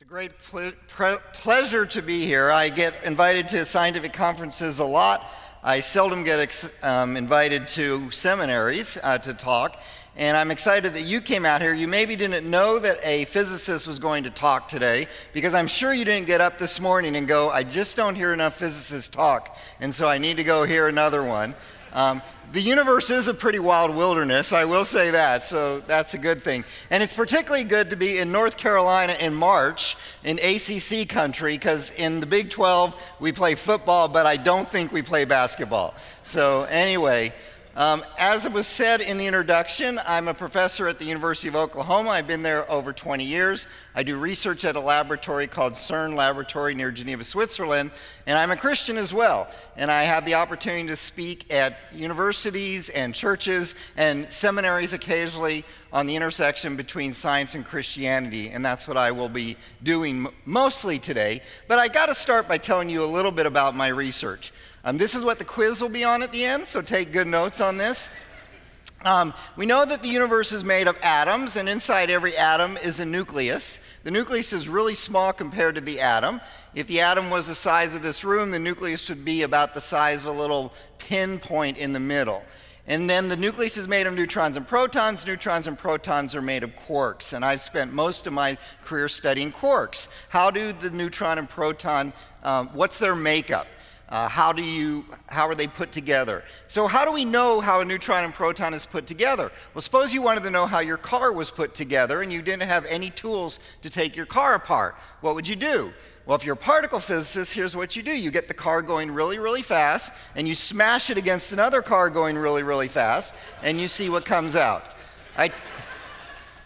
It's a great ple- pre- pleasure to be here. I get invited to scientific conferences a lot. I seldom get ex- um, invited to seminaries uh, to talk, and I'm excited that you came out here. You maybe didn't know that a physicist was going to talk today, because I'm sure you didn't get up this morning and go, I just don't hear enough physicists talk, and so I need to go hear another one. Um, the universe is a pretty wild wilderness, I will say that, so that's a good thing. And it's particularly good to be in North Carolina in March in ACC country because in the Big 12 we play football, but I don't think we play basketball. So, anyway, um, as it was said in the introduction, I'm a professor at the University of Oklahoma. I've been there over 20 years. I do research at a laboratory called CERN Laboratory near Geneva, Switzerland, and I'm a Christian as well. And I have the opportunity to speak at universities and churches and seminaries occasionally on the intersection between science and Christianity, and that's what I will be doing mostly today. But I got to start by telling you a little bit about my research. Um, this is what the quiz will be on at the end, so take good notes on this. Um, we know that the universe is made of atoms, and inside every atom is a nucleus. The nucleus is really small compared to the atom. If the atom was the size of this room, the nucleus would be about the size of a little pinpoint in the middle. And then the nucleus is made of neutrons and protons. Neutrons and protons are made of quarks. And I've spent most of my career studying quarks. How do the neutron and proton, um, what's their makeup? Uh, how do you how are they put together? So how do we know how a neutron and proton is put together? Well suppose you wanted to know how your car was put together and you didn't have any tools to take your car apart. What would you do? Well if you're a particle physicist here's what you do. You get the car going really really fast and you smash it against another car going really really fast and you see what comes out. I,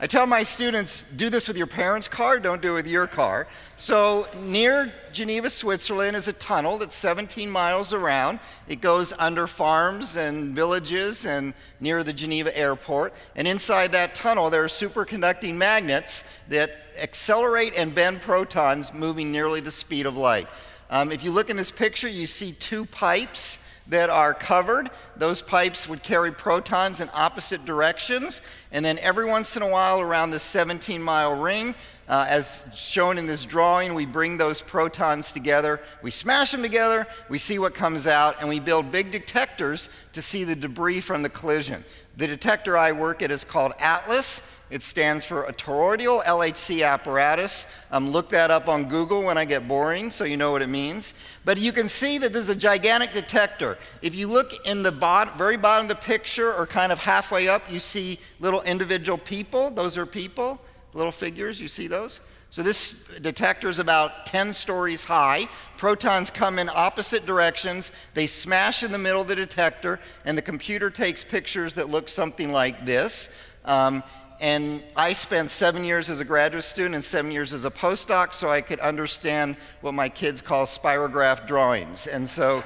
I tell my students, do this with your parents' car, don't do it with your car. So, near Geneva, Switzerland, is a tunnel that's 17 miles around. It goes under farms and villages and near the Geneva airport. And inside that tunnel, there are superconducting magnets that accelerate and bend protons moving nearly the speed of light. Um, if you look in this picture, you see two pipes that are covered. Those pipes would carry protons in opposite directions. And then every once in a while, around this 17 mile ring, uh, as shown in this drawing, we bring those protons together, we smash them together, we see what comes out, and we build big detectors to see the debris from the collision. The detector I work at is called ATLAS. It stands for a toroidal LHC apparatus. Um, look that up on Google when I get boring so you know what it means. But you can see that this is a gigantic detector. If you look in the very bottom of the picture or kind of halfway up, you see little individual people. Those are people, little figures. You see those? So this detector is about 10 stories high. Protons come in opposite directions. They smash in the middle of the detector, and the computer takes pictures that look something like this. Um, and I spent seven years as a graduate student and seven years as a postdoc so I could understand what my kids call spirograph drawings. And so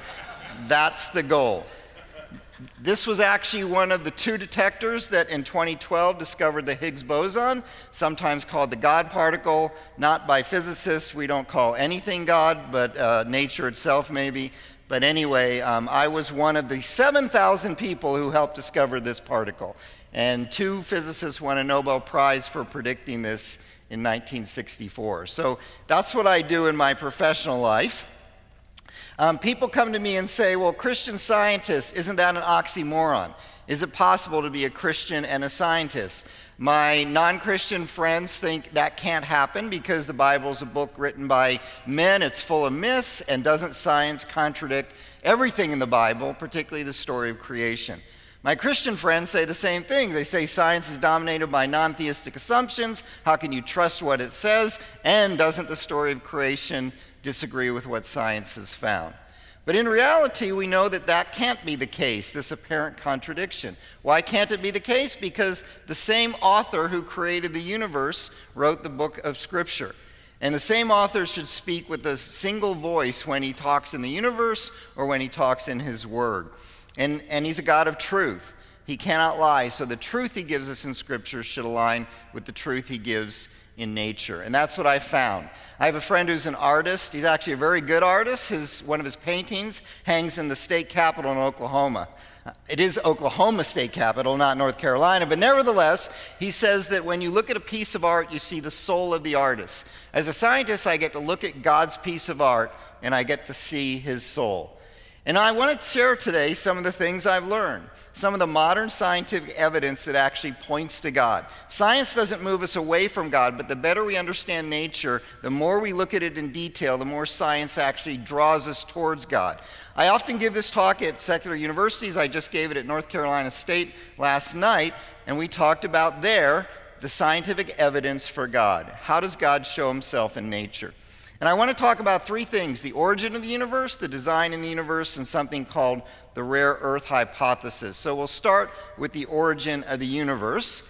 that's the goal. This was actually one of the two detectors that in 2012 discovered the Higgs boson, sometimes called the God particle, not by physicists. We don't call anything God, but uh, nature itself, maybe. But anyway, um, I was one of the 7,000 people who helped discover this particle. And two physicists won a Nobel Prize for predicting this in 1964. So that's what I do in my professional life. Um, people come to me and say, well, Christian scientist, isn't that an oxymoron? Is it possible to be a Christian and a scientist? My non Christian friends think that can't happen because the Bible is a book written by men. It's full of myths, and doesn't science contradict everything in the Bible, particularly the story of creation? My Christian friends say the same thing. They say science is dominated by non theistic assumptions. How can you trust what it says? And doesn't the story of creation disagree with what science has found? But in reality, we know that that can't be the case, this apparent contradiction. Why can't it be the case? Because the same author who created the universe wrote the book of Scripture. And the same author should speak with a single voice when he talks in the universe or when he talks in his word. And, and he's a God of truth. He cannot lie. So the truth he gives us in Scripture should align with the truth he gives in nature. And that's what I found. I have a friend who's an artist. He's actually a very good artist. His, one of his paintings hangs in the state capitol in Oklahoma. Uh, it is Oklahoma State Capitol, not North Carolina, but nevertheless, he says that when you look at a piece of art, you see the soul of the artist. As a scientist, I get to look at God's piece of art and I get to see his soul. And I want to share today some of the things I've learned, some of the modern scientific evidence that actually points to God. Science doesn't move us away from God, but the better we understand nature, the more we look at it in detail, the more science actually draws us towards God. I often give this talk at secular universities. I just gave it at North Carolina State last night, and we talked about there the scientific evidence for God. How does God show himself in nature? And I want to talk about three things the origin of the universe, the design in the universe, and something called the rare earth hypothesis. So we'll start with the origin of the universe.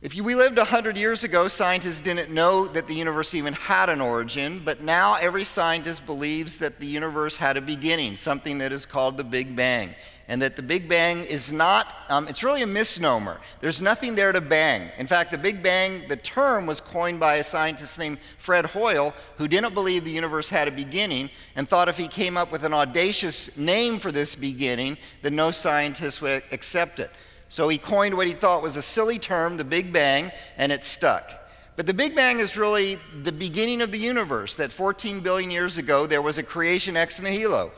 If we lived 100 years ago, scientists didn't know that the universe even had an origin, but now every scientist believes that the universe had a beginning, something that is called the Big Bang and that the Big Bang is not, um, it's really a misnomer. There's nothing there to bang. In fact, the Big Bang, the term was coined by a scientist named Fred Hoyle, who didn't believe the universe had a beginning and thought if he came up with an audacious name for this beginning, then no scientist would accept it. So he coined what he thought was a silly term, the Big Bang, and it stuck. But the Big Bang is really the beginning of the universe, that 14 billion years ago there was a creation ex nihilo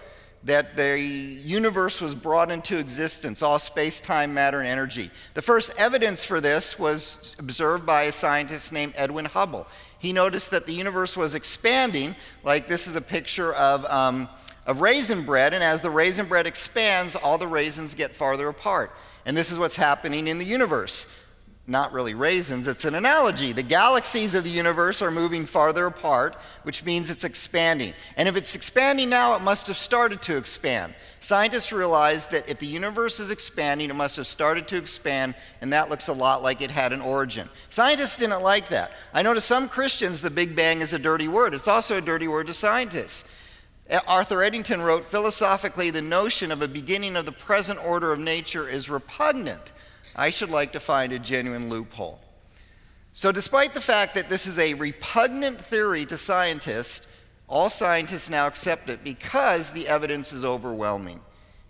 that the universe was brought into existence, all space, time, matter, and energy. The first evidence for this was observed by a scientist named Edwin Hubble. He noticed that the universe was expanding, like this is a picture of, um, of raisin bread, and as the raisin bread expands, all the raisins get farther apart. And this is what's happening in the universe not really raisins, it's an analogy. The galaxies of the universe are moving farther apart, which means it's expanding. And if it's expanding now, it must have started to expand. Scientists realize that if the universe is expanding, it must have started to expand, and that looks a lot like it had an origin. Scientists didn't like that. I know to some Christians, the Big Bang is a dirty word. It's also a dirty word to scientists. Arthur Eddington wrote, philosophically, the notion of a beginning of the present order of nature is repugnant I should like to find a genuine loophole. So, despite the fact that this is a repugnant theory to scientists, all scientists now accept it because the evidence is overwhelming.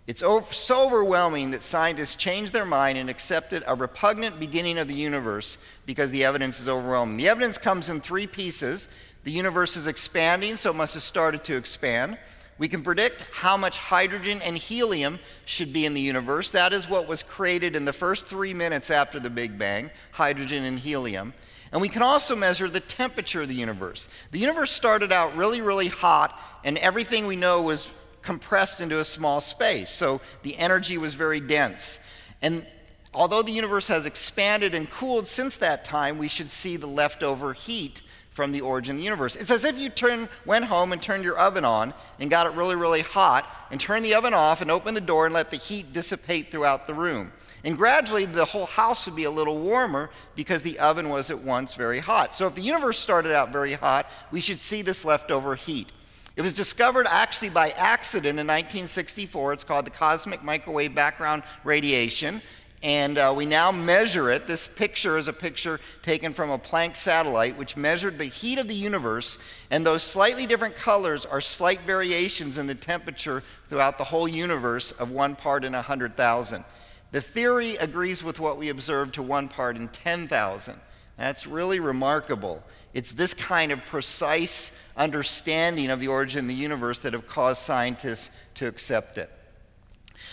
It's so overwhelming that scientists changed their mind and accepted a repugnant beginning of the universe because the evidence is overwhelming. The evidence comes in three pieces. The universe is expanding, so it must have started to expand. We can predict how much hydrogen and helium should be in the universe. That is what was created in the first three minutes after the Big Bang hydrogen and helium. And we can also measure the temperature of the universe. The universe started out really, really hot, and everything we know was compressed into a small space. So the energy was very dense. And although the universe has expanded and cooled since that time, we should see the leftover heat from the origin of the universe. It's as if you turn, went home and turned your oven on and got it really, really hot, and turned the oven off and opened the door and let the heat dissipate throughout the room. And gradually, the whole house would be a little warmer because the oven was at once very hot. So, if the universe started out very hot, we should see this leftover heat. It was discovered actually by accident in 1964. It's called the cosmic microwave background radiation. And uh, we now measure it. This picture is a picture taken from a Planck satellite, which measured the heat of the universe. And those slightly different colors are slight variations in the temperature throughout the whole universe of one part in 100,000. The theory agrees with what we observed to one part in 10,000. That's really remarkable. It's this kind of precise understanding of the origin of the universe that have caused scientists to accept it.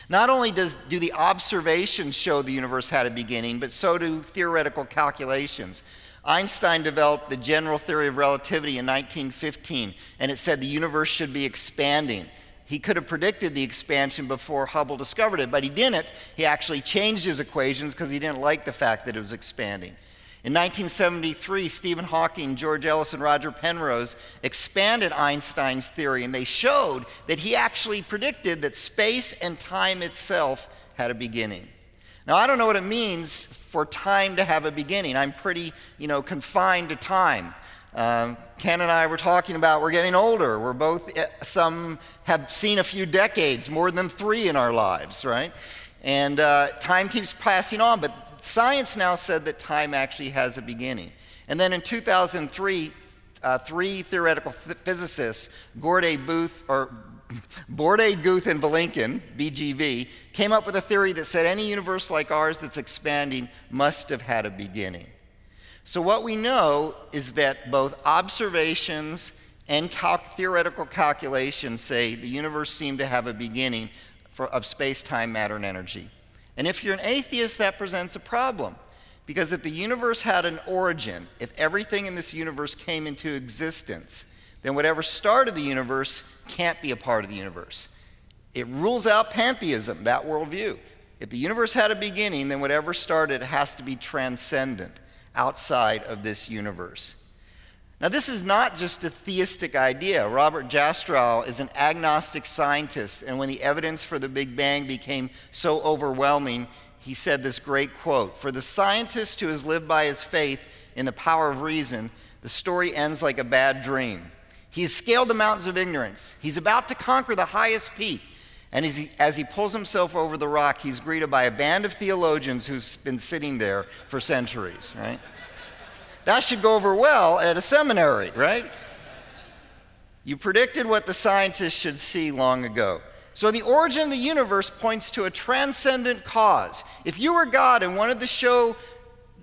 Not only does, do the observations show the universe had a beginning, but so do theoretical calculations. Einstein developed the general theory of relativity in 1915, and it said the universe should be expanding. He could have predicted the expansion before Hubble discovered it, but he didn't. He actually changed his equations because he didn't like the fact that it was expanding. In 1973, Stephen Hawking, George Ellis, and Roger Penrose expanded Einstein's theory, and they showed that he actually predicted that space and time itself had a beginning. Now, I don't know what it means for time to have a beginning. I'm pretty, you know, confined to time. Um, Ken and I were talking about we're getting older. We're both, eh, some have seen a few decades, more than three in our lives, right? And uh, time keeps passing on, but Science now said that time actually has a beginning. And then in 2003, uh, three theoretical physicists, Gorde Booth, or Borde, Guth, and Vilenkin, BGV, came up with a theory that said any universe like ours that's expanding must have had a beginning. So, what we know is that both observations and cal- theoretical calculations say the universe seemed to have a beginning for, of space, time, matter, and energy. And if you're an atheist, that presents a problem. Because if the universe had an origin, if everything in this universe came into existence, then whatever started the universe can't be a part of the universe. It rules out pantheism, that worldview. If the universe had a beginning, then whatever started has to be transcendent, outside of this universe. Now, this is not just a theistic idea. Robert Jastrow is an agnostic scientist, and when the evidence for the Big Bang became so overwhelming, he said this great quote For the scientist who has lived by his faith in the power of reason, the story ends like a bad dream. He has scaled the mountains of ignorance. He's about to conquer the highest peak. And as he, as he pulls himself over the rock, he's greeted by a band of theologians who've been sitting there for centuries, right? That should go over well at a seminary, right? You predicted what the scientists should see long ago. So, the origin of the universe points to a transcendent cause. If you were God and wanted to show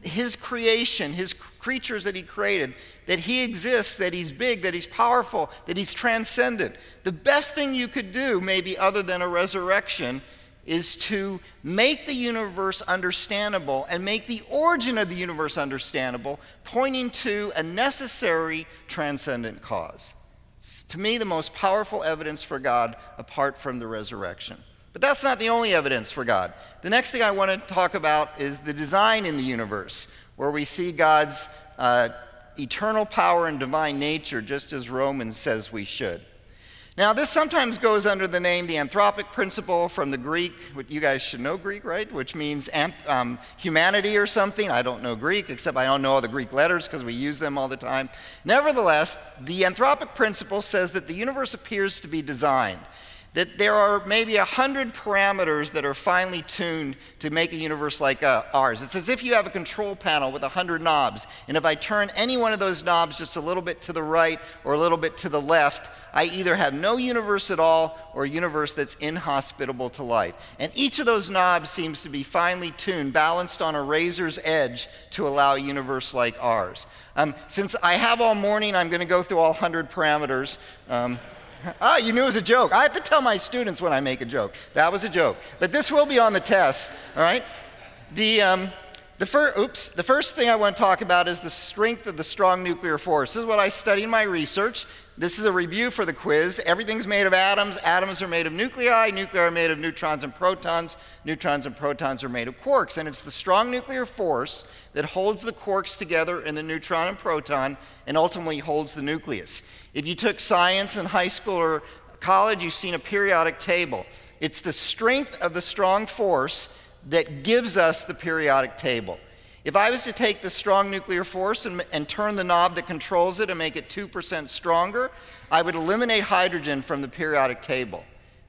his creation, his creatures that he created, that he exists, that he's big, that he's powerful, that he's transcendent. The best thing you could do, maybe other than a resurrection, is to make the universe understandable and make the origin of the universe understandable, pointing to a necessary transcendent cause. It's, to me, the most powerful evidence for God apart from the resurrection. But that's not the only evidence for God. The next thing I want to talk about is the design in the universe, where we see God's uh, eternal power and divine nature, just as Romans says we should. Now, this sometimes goes under the name the anthropic principle from the Greek. You guys should know Greek, right? Which means um, humanity or something. I don't know Greek, except I don't know all the Greek letters because we use them all the time. Nevertheless, the anthropic principle says that the universe appears to be designed that there are maybe a hundred parameters that are finely tuned to make a universe like uh, ours. It's as if you have a control panel with a hundred knobs, and if I turn any one of those knobs just a little bit to the right or a little bit to the left, I either have no universe at all or a universe that's inhospitable to life. And each of those knobs seems to be finely tuned, balanced on a razor's edge to allow a universe like ours. Um, since I have all morning, I'm going to go through all 100 parameters. Um, ah, you knew it was a joke. I have to tell my students when I make a joke. That was a joke. But this will be on the test, all right? The, um, the, fir- oops, the first thing I want to talk about is the strength of the strong nuclear force. This is what I study in my research. This is a review for the quiz. Everything's made of atoms. Atoms are made of nuclei. Nuclei are made of neutrons and protons. Neutrons and protons are made of quarks. And it's the strong nuclear force that holds the quarks together in the neutron and proton and ultimately holds the nucleus. If you took science in high school or college, you've seen a periodic table. It's the strength of the strong force that gives us the periodic table. If I was to take the strong nuclear force and, and, turn the knob that controls it and make it 2% stronger, I would eliminate hydrogen from the periodic table.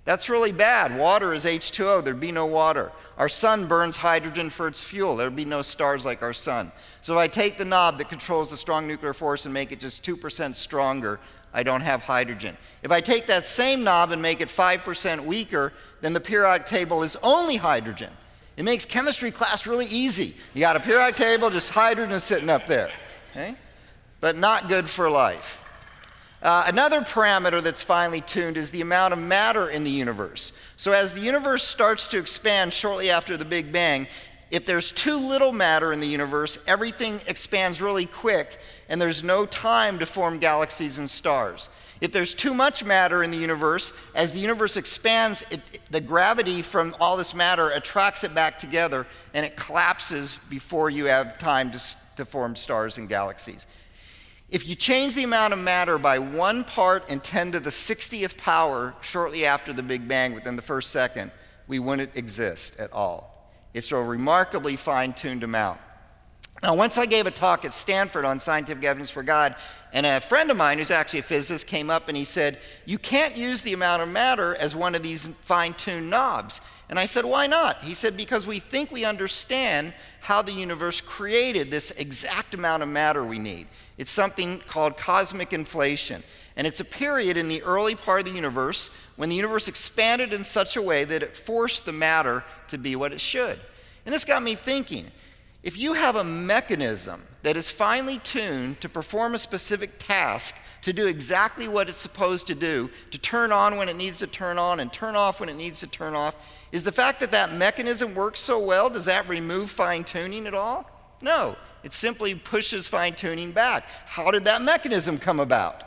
That's really bad. Water is H2O, there'd be no water. Our sun burns hydrogen for its fuel, there'd be no stars like our sun. So if I take the knob that controls the strong nuclear force and make it just 2% stronger, I don't have hydrogen. If I take that same knob and make it 5% weaker, then the periodic table is only hydrogen. It makes chemistry class really easy. You got a periodic table, just hydrogen sitting up there. Okay? But not good for life. Uh, another parameter that's finely tuned is the amount of matter in the universe. So, as the universe starts to expand shortly after the Big Bang, if there's too little matter in the universe, everything expands really quick, and there's no time to form galaxies and stars. If there's too much matter in the universe, as the universe expands, it, the gravity from all this matter attracts it back together and it collapses before you have time to, to form stars and galaxies. If you change the amount of matter by one part in 10 to the 60th power shortly after the Big Bang, within the first second, we wouldn't exist at all. It's a remarkably fine tuned amount. Now, once I gave a talk at Stanford on scientific evidence for God, and a friend of mine who's actually a physicist came up and he said, You can't use the amount of matter as one of these fine tuned knobs. And I said, Why not? He said, Because we think we understand how the universe created this exact amount of matter we need. It's something called cosmic inflation. And it's a period in the early part of the universe when the universe expanded in such a way that it forced the matter to be what it should. And this got me thinking if you have a mechanism that is finely tuned to perform a specific task, to do exactly what it's supposed to do, to turn on when it needs to turn on and turn off when it needs to turn off, is the fact that that mechanism works so well, does that remove fine tuning at all? No, it simply pushes fine tuning back. How did that mechanism come about?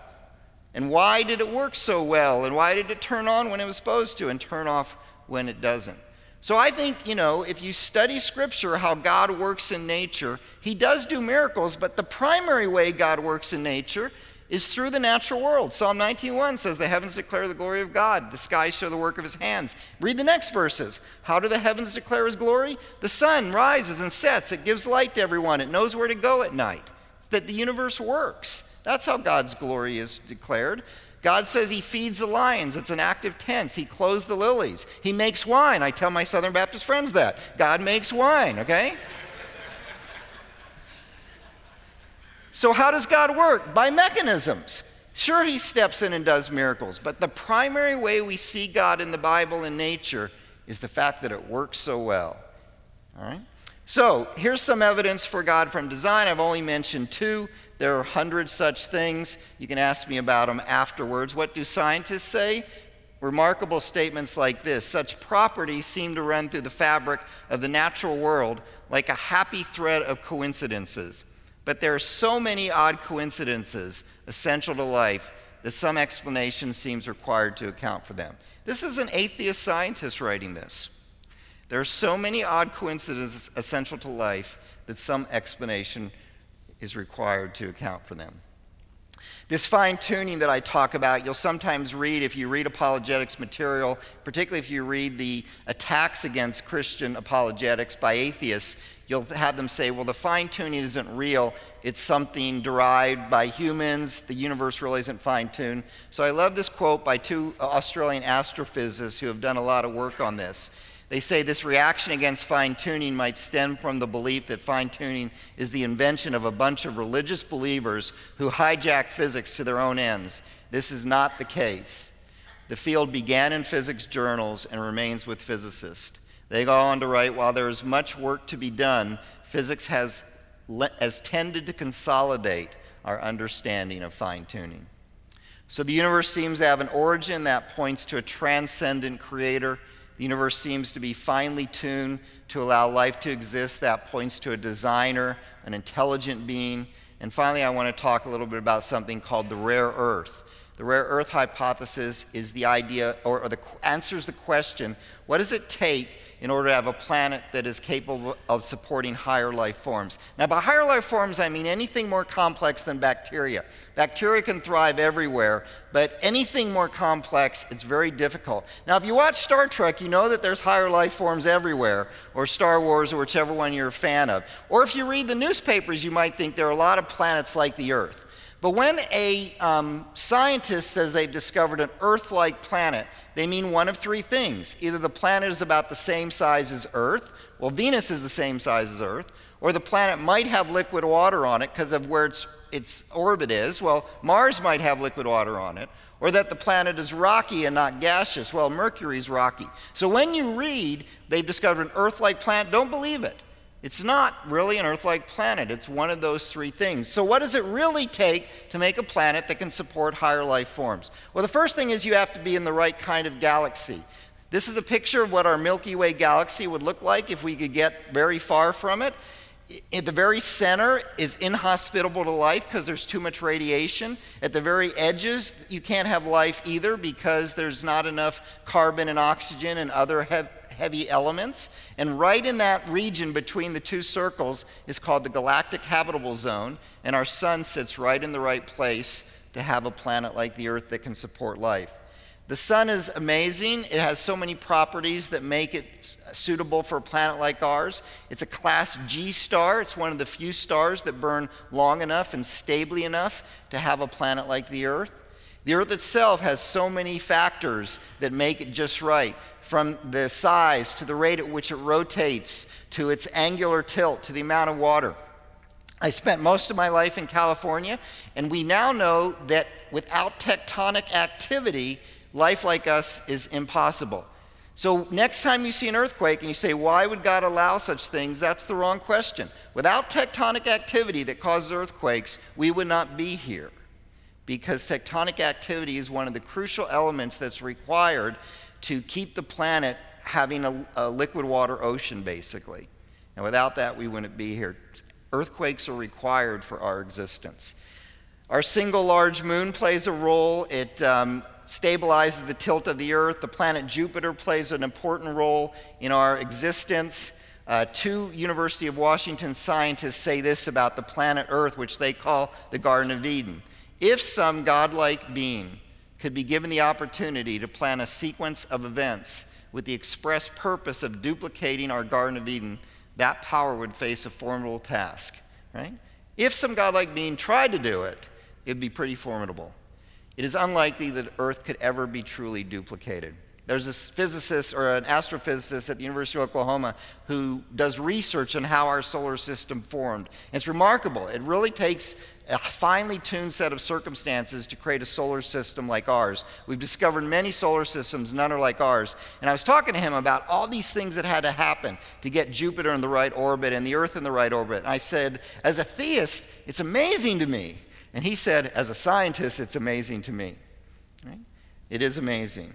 And why did it work so well? And why did it turn on when it was supposed to and turn off when it doesn't? So I think, you know, if you study scripture, how God works in nature, he does do miracles, but the primary way God works in nature is through the natural world. Psalm 19:1 says the heavens declare the glory of God, the skies show the work of his hands. Read the next verses. How do the heavens declare his glory? The sun rises and sets, it gives light to everyone, it knows where to go at night. It's that the universe works. That's how God's glory is declared. God says he feeds the lions. It's an active tense. He clothes the lilies. He makes wine. I tell my Southern Baptist friends that. God makes wine, okay? so, how does God work? By mechanisms. Sure, he steps in and does miracles, but the primary way we see God in the Bible and nature is the fact that it works so well. All right? So, here's some evidence for God from design. I've only mentioned two. There are hundreds such things. You can ask me about them afterwards. What do scientists say? Remarkable statements like this such properties seem to run through the fabric of the natural world like a happy thread of coincidences. But there are so many odd coincidences essential to life that some explanation seems required to account for them. This is an atheist scientist writing this. There are so many odd coincidences essential to life that some explanation is required to account for them. This fine tuning that I talk about, you'll sometimes read if you read apologetics material, particularly if you read the attacks against Christian apologetics by atheists, you'll have them say, well, the fine tuning isn't real. It's something derived by humans. The universe really isn't fine tuned. So I love this quote by two Australian astrophysicists who have done a lot of work on this. They say this reaction against fine tuning might stem from the belief that fine tuning is the invention of a bunch of religious believers who hijack physics to their own ends. This is not the case. The field began in physics journals and remains with physicists. They go on to write while there is much work to be done, physics has, has tended to consolidate our understanding of fine tuning. So the universe seems to have an origin that points to a transcendent creator the universe seems to be finely tuned to allow life to exist. That points to a designer, an intelligent being. And finally, I want to talk a little bit about something called the rare earth. The rare earth hypothesis is the idea, or, or the, answers the question what does it take in order to have a planet that is capable of supporting higher life forms. Now, by higher life forms, I mean anything more complex than bacteria. Bacteria can thrive everywhere, but anything more complex, it's very difficult. Now, if you watch Star Trek, you know that there's higher life forms everywhere, or Star Wars, or whichever one you're a fan of. Or if you read the newspapers, you might think there are a lot of planets like the Earth. But when a um, scientist says they've discovered an Earth like planet, they mean one of three things. Either the planet is about the same size as Earth, well, Venus is the same size as Earth, or the planet might have liquid water on it because of where its, its orbit is. Well, Mars might have liquid water on it. Or that the planet is rocky and not gaseous. Well, Mercury's rocky. So when you read they've discovered an Earth like planet, don't believe it. It's not really an Earth like planet. It's one of those three things. So, what does it really take to make a planet that can support higher life forms? Well, the first thing is you have to be in the right kind of galaxy. This is a picture of what our Milky Way galaxy would look like if we could get very far from it. At the very center is inhospitable to life because there's too much radiation. At the very edges, you can't have life either because there's not enough carbon and oxygen and other heavy elements. And right in that region between the two circles is called the galactic habitable zone. And our sun sits right in the right place to have a planet like the Earth that can support life. The sun is amazing. It has so many properties that make it suitable for a planet like ours. It's a class G star. It's one of the few stars that burn long enough and stably enough to have a planet like the Earth. The Earth itself has so many factors that make it just right from the size to the rate at which it rotates to its angular tilt to the amount of water. I spent most of my life in California, and we now know that without tectonic activity, life like us is impossible. So, next time you see an earthquake and you say, Why would God allow such things? That's the wrong question. Without tectonic activity that causes earthquakes, we would not be here. Because tectonic activity is one of the crucial elements that's required to keep the planet having a, a liquid water ocean, basically. And without that, we wouldn't be here. Earthquakes are required for our existence. Our single large moon plays a role. It um, stabilizes the tilt of the Earth. The planet Jupiter plays an important role in our existence. Uh, two University of Washington scientists say this about the planet Earth, which they call the Garden of Eden. If some godlike being could be given the opportunity to plan a sequence of events with the express purpose of duplicating our Garden of Eden, that power would face a formidable task, right? If some godlike being tried to do it, it'd be pretty formidable. It is unlikely that Earth could ever be truly duplicated. There's a physicist or an astrophysicist at the University of Oklahoma who does research on how our solar system formed. It's remarkable. It really takes a finely tuned set of circumstances to create a solar system like ours. We've discovered many solar systems, none are like ours. And I was talking to him about all these things that had to happen to get Jupiter in the right orbit and the Earth in the right orbit. And I said, as a theist, it's amazing to me. And he said, as a scientist, it's amazing to me. Right? It is amazing.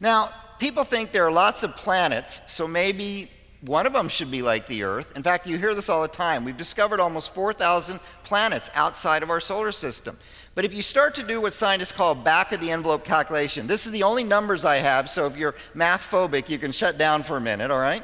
Now, people think there are lots of planets, so maybe one of them should be like the Earth. In fact, you hear this all the time. We've discovered almost 4,000 planets outside of our solar system. But if you start to do what scientists call back of the envelope calculation, this is the only numbers I have, so if you're math phobic, you can shut down for a minute, all right?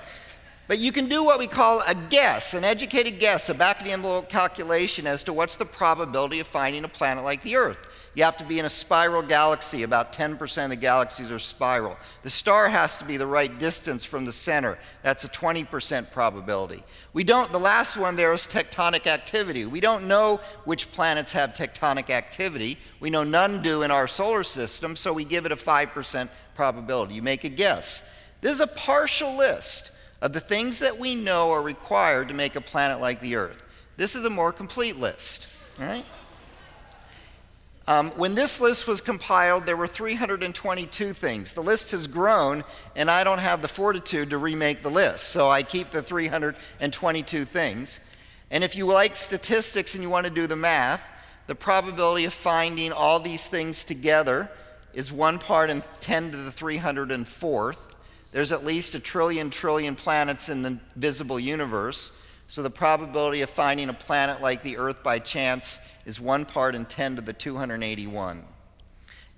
But you can do what we call a guess, an educated guess, a back of the envelope calculation as to what's the probability of finding a planet like the Earth. You have to be in a spiral galaxy. About 10% of the galaxies are spiral. The star has to be the right distance from the center. That's a 20% probability. We don't, the last one there is tectonic activity. We don't know which planets have tectonic activity. We know none do in our solar system, so we give it a 5% probability. You make a guess. This is a partial list of the things that we know are required to make a planet like the Earth. This is a more complete list, right? Um, when this list was compiled, there were 322 things. The list has grown, and I don't have the fortitude to remake the list, so I keep the 322 things. And if you like statistics and you want to do the math, the probability of finding all these things together is 1 part in 10 to the 304th. There's at least a trillion trillion planets in the visible universe. So the probability of finding a planet like the Earth by chance is 1 part in 10 to the 281.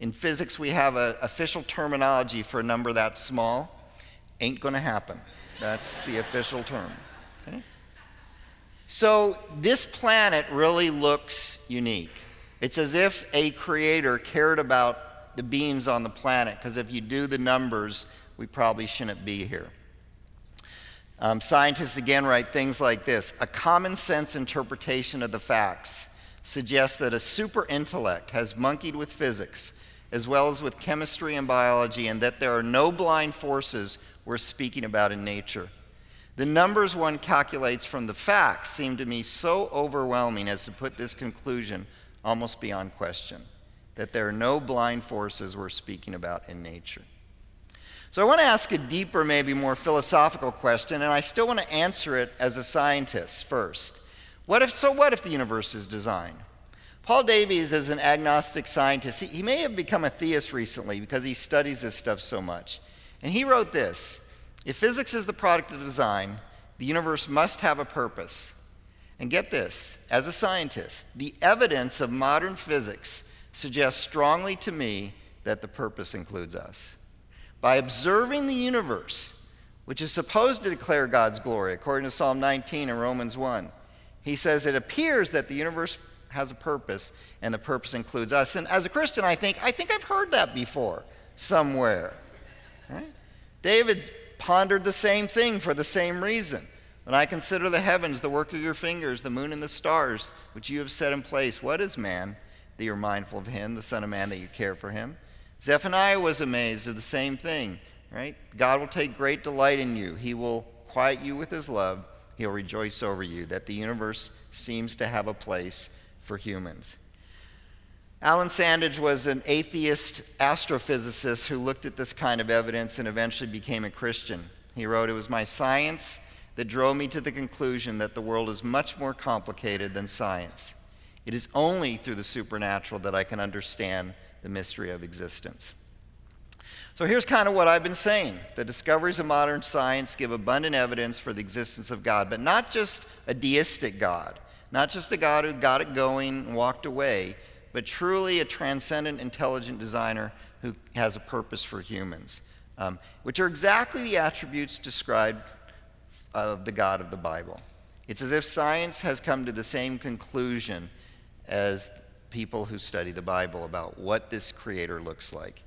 In physics, we have an official terminology for a number that small. Ain't going to happen. That's the official term. Okay? So this planet really looks unique. It's as if a creator cared about the beings on the planet, because if you do the numbers, we probably shouldn't be here. Um, scientists again write things like this A common sense interpretation of the facts suggests that a super intellect has monkeyed with physics as well as with chemistry and biology, and that there are no blind forces we're speaking about in nature. The numbers one calculates from the facts seem to me so overwhelming as to put this conclusion almost beyond question that there are no blind forces we're speaking about in nature. So I want to ask a deeper, maybe more philosophical question, and I still want to answer it as a scientist first. What if, so, what if the universe is designed? Paul Davies, is an agnostic scientist, he, he may have become a theist recently because he studies this stuff so much. And he wrote this If physics is the product of design, the universe must have a purpose. And get this as a scientist, the evidence of modern physics suggests strongly to me that the purpose includes us by observing the universe, which is supposed to declare God's glory, according to Psalm 19 and Romans 1. He says it appears that the universe has a purpose, and the purpose includes us. And as a Christian, I think, I think I've heard that before somewhere. Right? David pondered the same thing for the same reason. When I consider the heavens, the work of your fingers, the moon and the stars, which you have set in place, what is man that you're mindful of him, the Son of Man that you care for him? Zephaniah was amazed of the same thing, right? God will take great delight in you. He will quiet you with his love. He'll rejoice over you that the universe seems to have a place for humans. Alan Sandage was an atheist astrophysicist who looked at this kind of evidence and eventually became a Christian. He wrote, It was my science that drove me to the conclusion that the world is much more complicated than science. It is only through the supernatural that I can understand the mystery of existence. So here's kind of what I've been saying. The discoveries of modern science give abundant evidence for the existence of God, but not just a deistic God, not just a God who got it going and walked away, but truly a transcendent, intelligent designer who has a purpose for humans, um, which are exactly the attributes described of the God of the Bible. It's as if science has come to the same conclusion as people who study the Bible about what this creator looks like.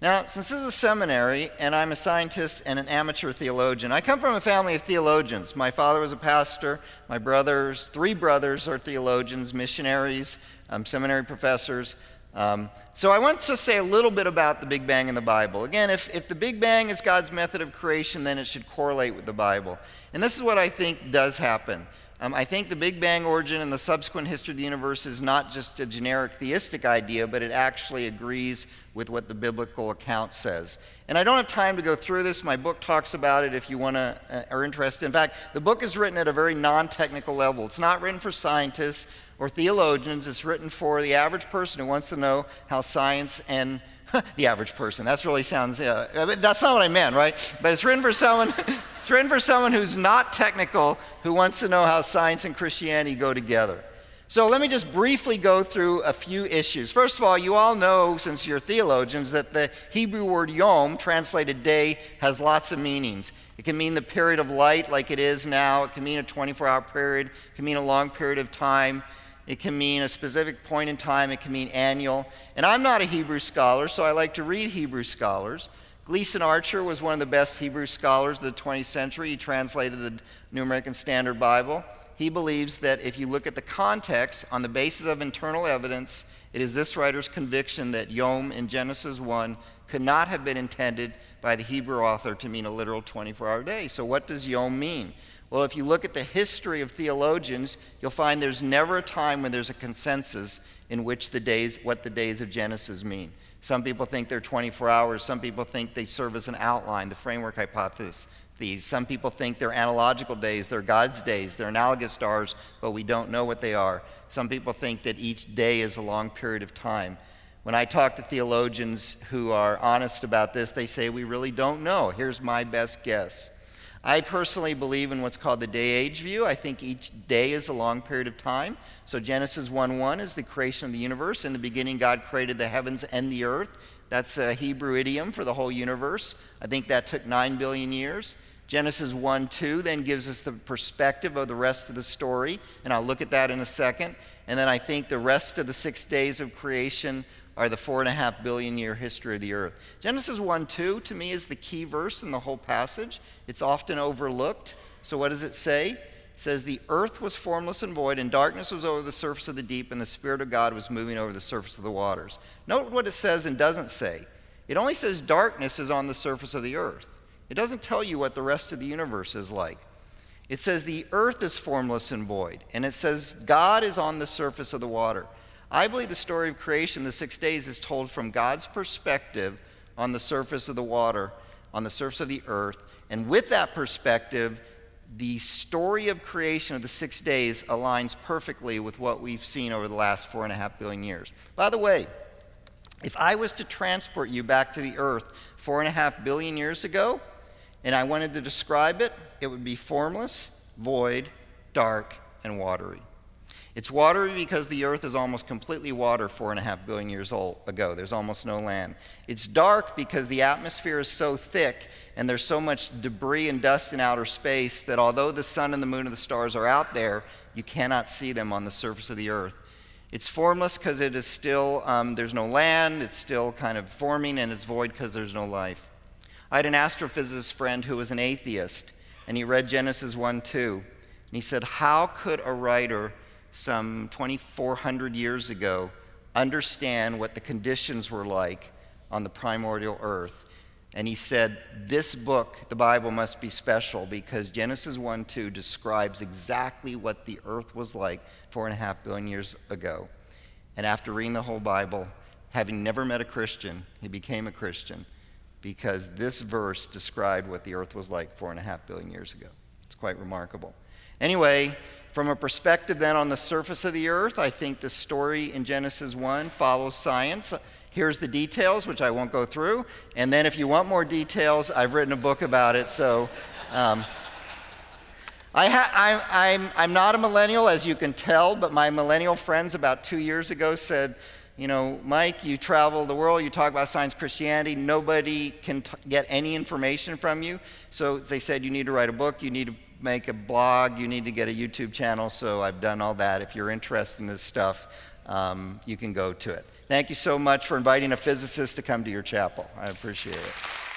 Now, since this is a seminary and I'm a scientist and an amateur theologian, I come from a family of theologians. My father was a pastor, my brothers, three brothers are theologians, missionaries, um, seminary professors. Um, so I want to say a little bit about the Big Bang in the Bible. Again, if, if the Big Bang is God's method of creation, then it should correlate with the Bible. And this is what I think does happen. Um, I think the Big Bang origin and the subsequent history of the universe is not just a generic theistic idea, but it actually agrees with what the biblical account says. And I don't have time to go through this. My book talks about it if you want to uh, are interested. In fact, the book is written at a very non-technical level. It's not written for scientists or theologians. It's written for the average person who wants to know how science and the average person. That's really sounds, uh, that's not what I meant, right? But it's written for someone, it's written for someone who's not technical, who wants to know how science and Christianity go together. So let me just briefly go through a few issues. First of all, you all know, since you're theologians, that the Hebrew word yom, translated day, has lots of meanings. It can mean the period of light like it is now. It can mean a 24 hour period. It can mean a long period of time. It can mean a specific point in time. It can mean annual. And I'm not a Hebrew scholar, so I like to read Hebrew scholars. Gleason Archer was one of the best Hebrew scholars of the 20th century. He translated the New American Standard Bible. He believes that if you look at the context on the basis of internal evidence, it is this writer's conviction that Yom in Genesis 1 could not have been intended by the Hebrew author to mean a literal 24 hour day. So, what does Yom mean? Well, if you look at the history of theologians, you'll find there's never a time when there's a consensus in which the days, what the days of Genesis mean. Some people think they're 24 hours. Some people think they serve as an outline, the framework hypothesis. Some people think they're analogical days, they're God's days, they're analogous stars, but we don't know what they are. Some people think that each day is a long period of time. When I talk to theologians who are honest about this, they say, We really don't know. Here's my best guess. I personally believe in what's called the day age view. I think each day is a long period of time. So Genesis 1 1 is the creation of the universe. In the beginning, God created the heavens and the earth. That's a Hebrew idiom for the whole universe. I think that took 9 billion years. Genesis 1 2 then gives us the perspective of the rest of the story, and I'll look at that in a second. And then I think the rest of the six days of creation are the four and a half billion year history of the earth. Genesis 1 2 to me is the key verse in the whole passage. It's often overlooked. So, what does it say? It says, The earth was formless and void, and darkness was over the surface of the deep, and the Spirit of God was moving over the surface of the waters. Note what it says and doesn't say. It only says darkness is on the surface of the earth. It doesn't tell you what the rest of the universe is like. It says the earth is formless and void, and it says God is on the surface of the water. I believe the story of creation, the six days, is told from God's perspective on the surface of the water, on the surface of the earth. And with that perspective, the story of creation of the six days aligns perfectly with what we've seen over the last four and a half billion years. By the way, if I was to transport you back to the earth four and a half billion years ago, and I wanted to describe it, it would be formless, void, dark, and watery. It's watery because the earth is almost completely water four and a half billion years old ago. There's almost no land. It's dark because the atmosphere is so thick and there's so much debris and dust in outer space that although the sun and the moon and the stars are out there, you cannot see them on the surface of the earth. It's formless because it is still, um, there's no land, it's still kind of forming, and it's void because there's no life. I had an astrophysicist friend who was an atheist, and he read Genesis 1 2. And he said, How could a writer some 2,400 years ago understand what the conditions were like on the primordial earth? And he said, This book, the Bible, must be special because Genesis 1 2 describes exactly what the earth was like four and a half billion years ago. And after reading the whole Bible, having never met a Christian, he became a Christian because this verse described what the earth was like four and a half billion years ago. It's quite remarkable. Anyway, from a perspective then on the surface of the earth, I think the story in Genesis 1 follows science. Here's the details, which I won't go through. And then if you want more details, I've written a book about it. So um, I I, I'm, I'm not a millennial, as you can tell, but my millennial friends about two years ago said, you know, Mike, you travel the world, you talk about science Christianity, nobody can t- get any information from you. So they said, you need to write a book, you need to make a blog, you need to get a YouTube channel. So I've done all that. If you're interested in this stuff, um, you can go to it. Thank you so much for inviting a physicist to come to your chapel. I appreciate it.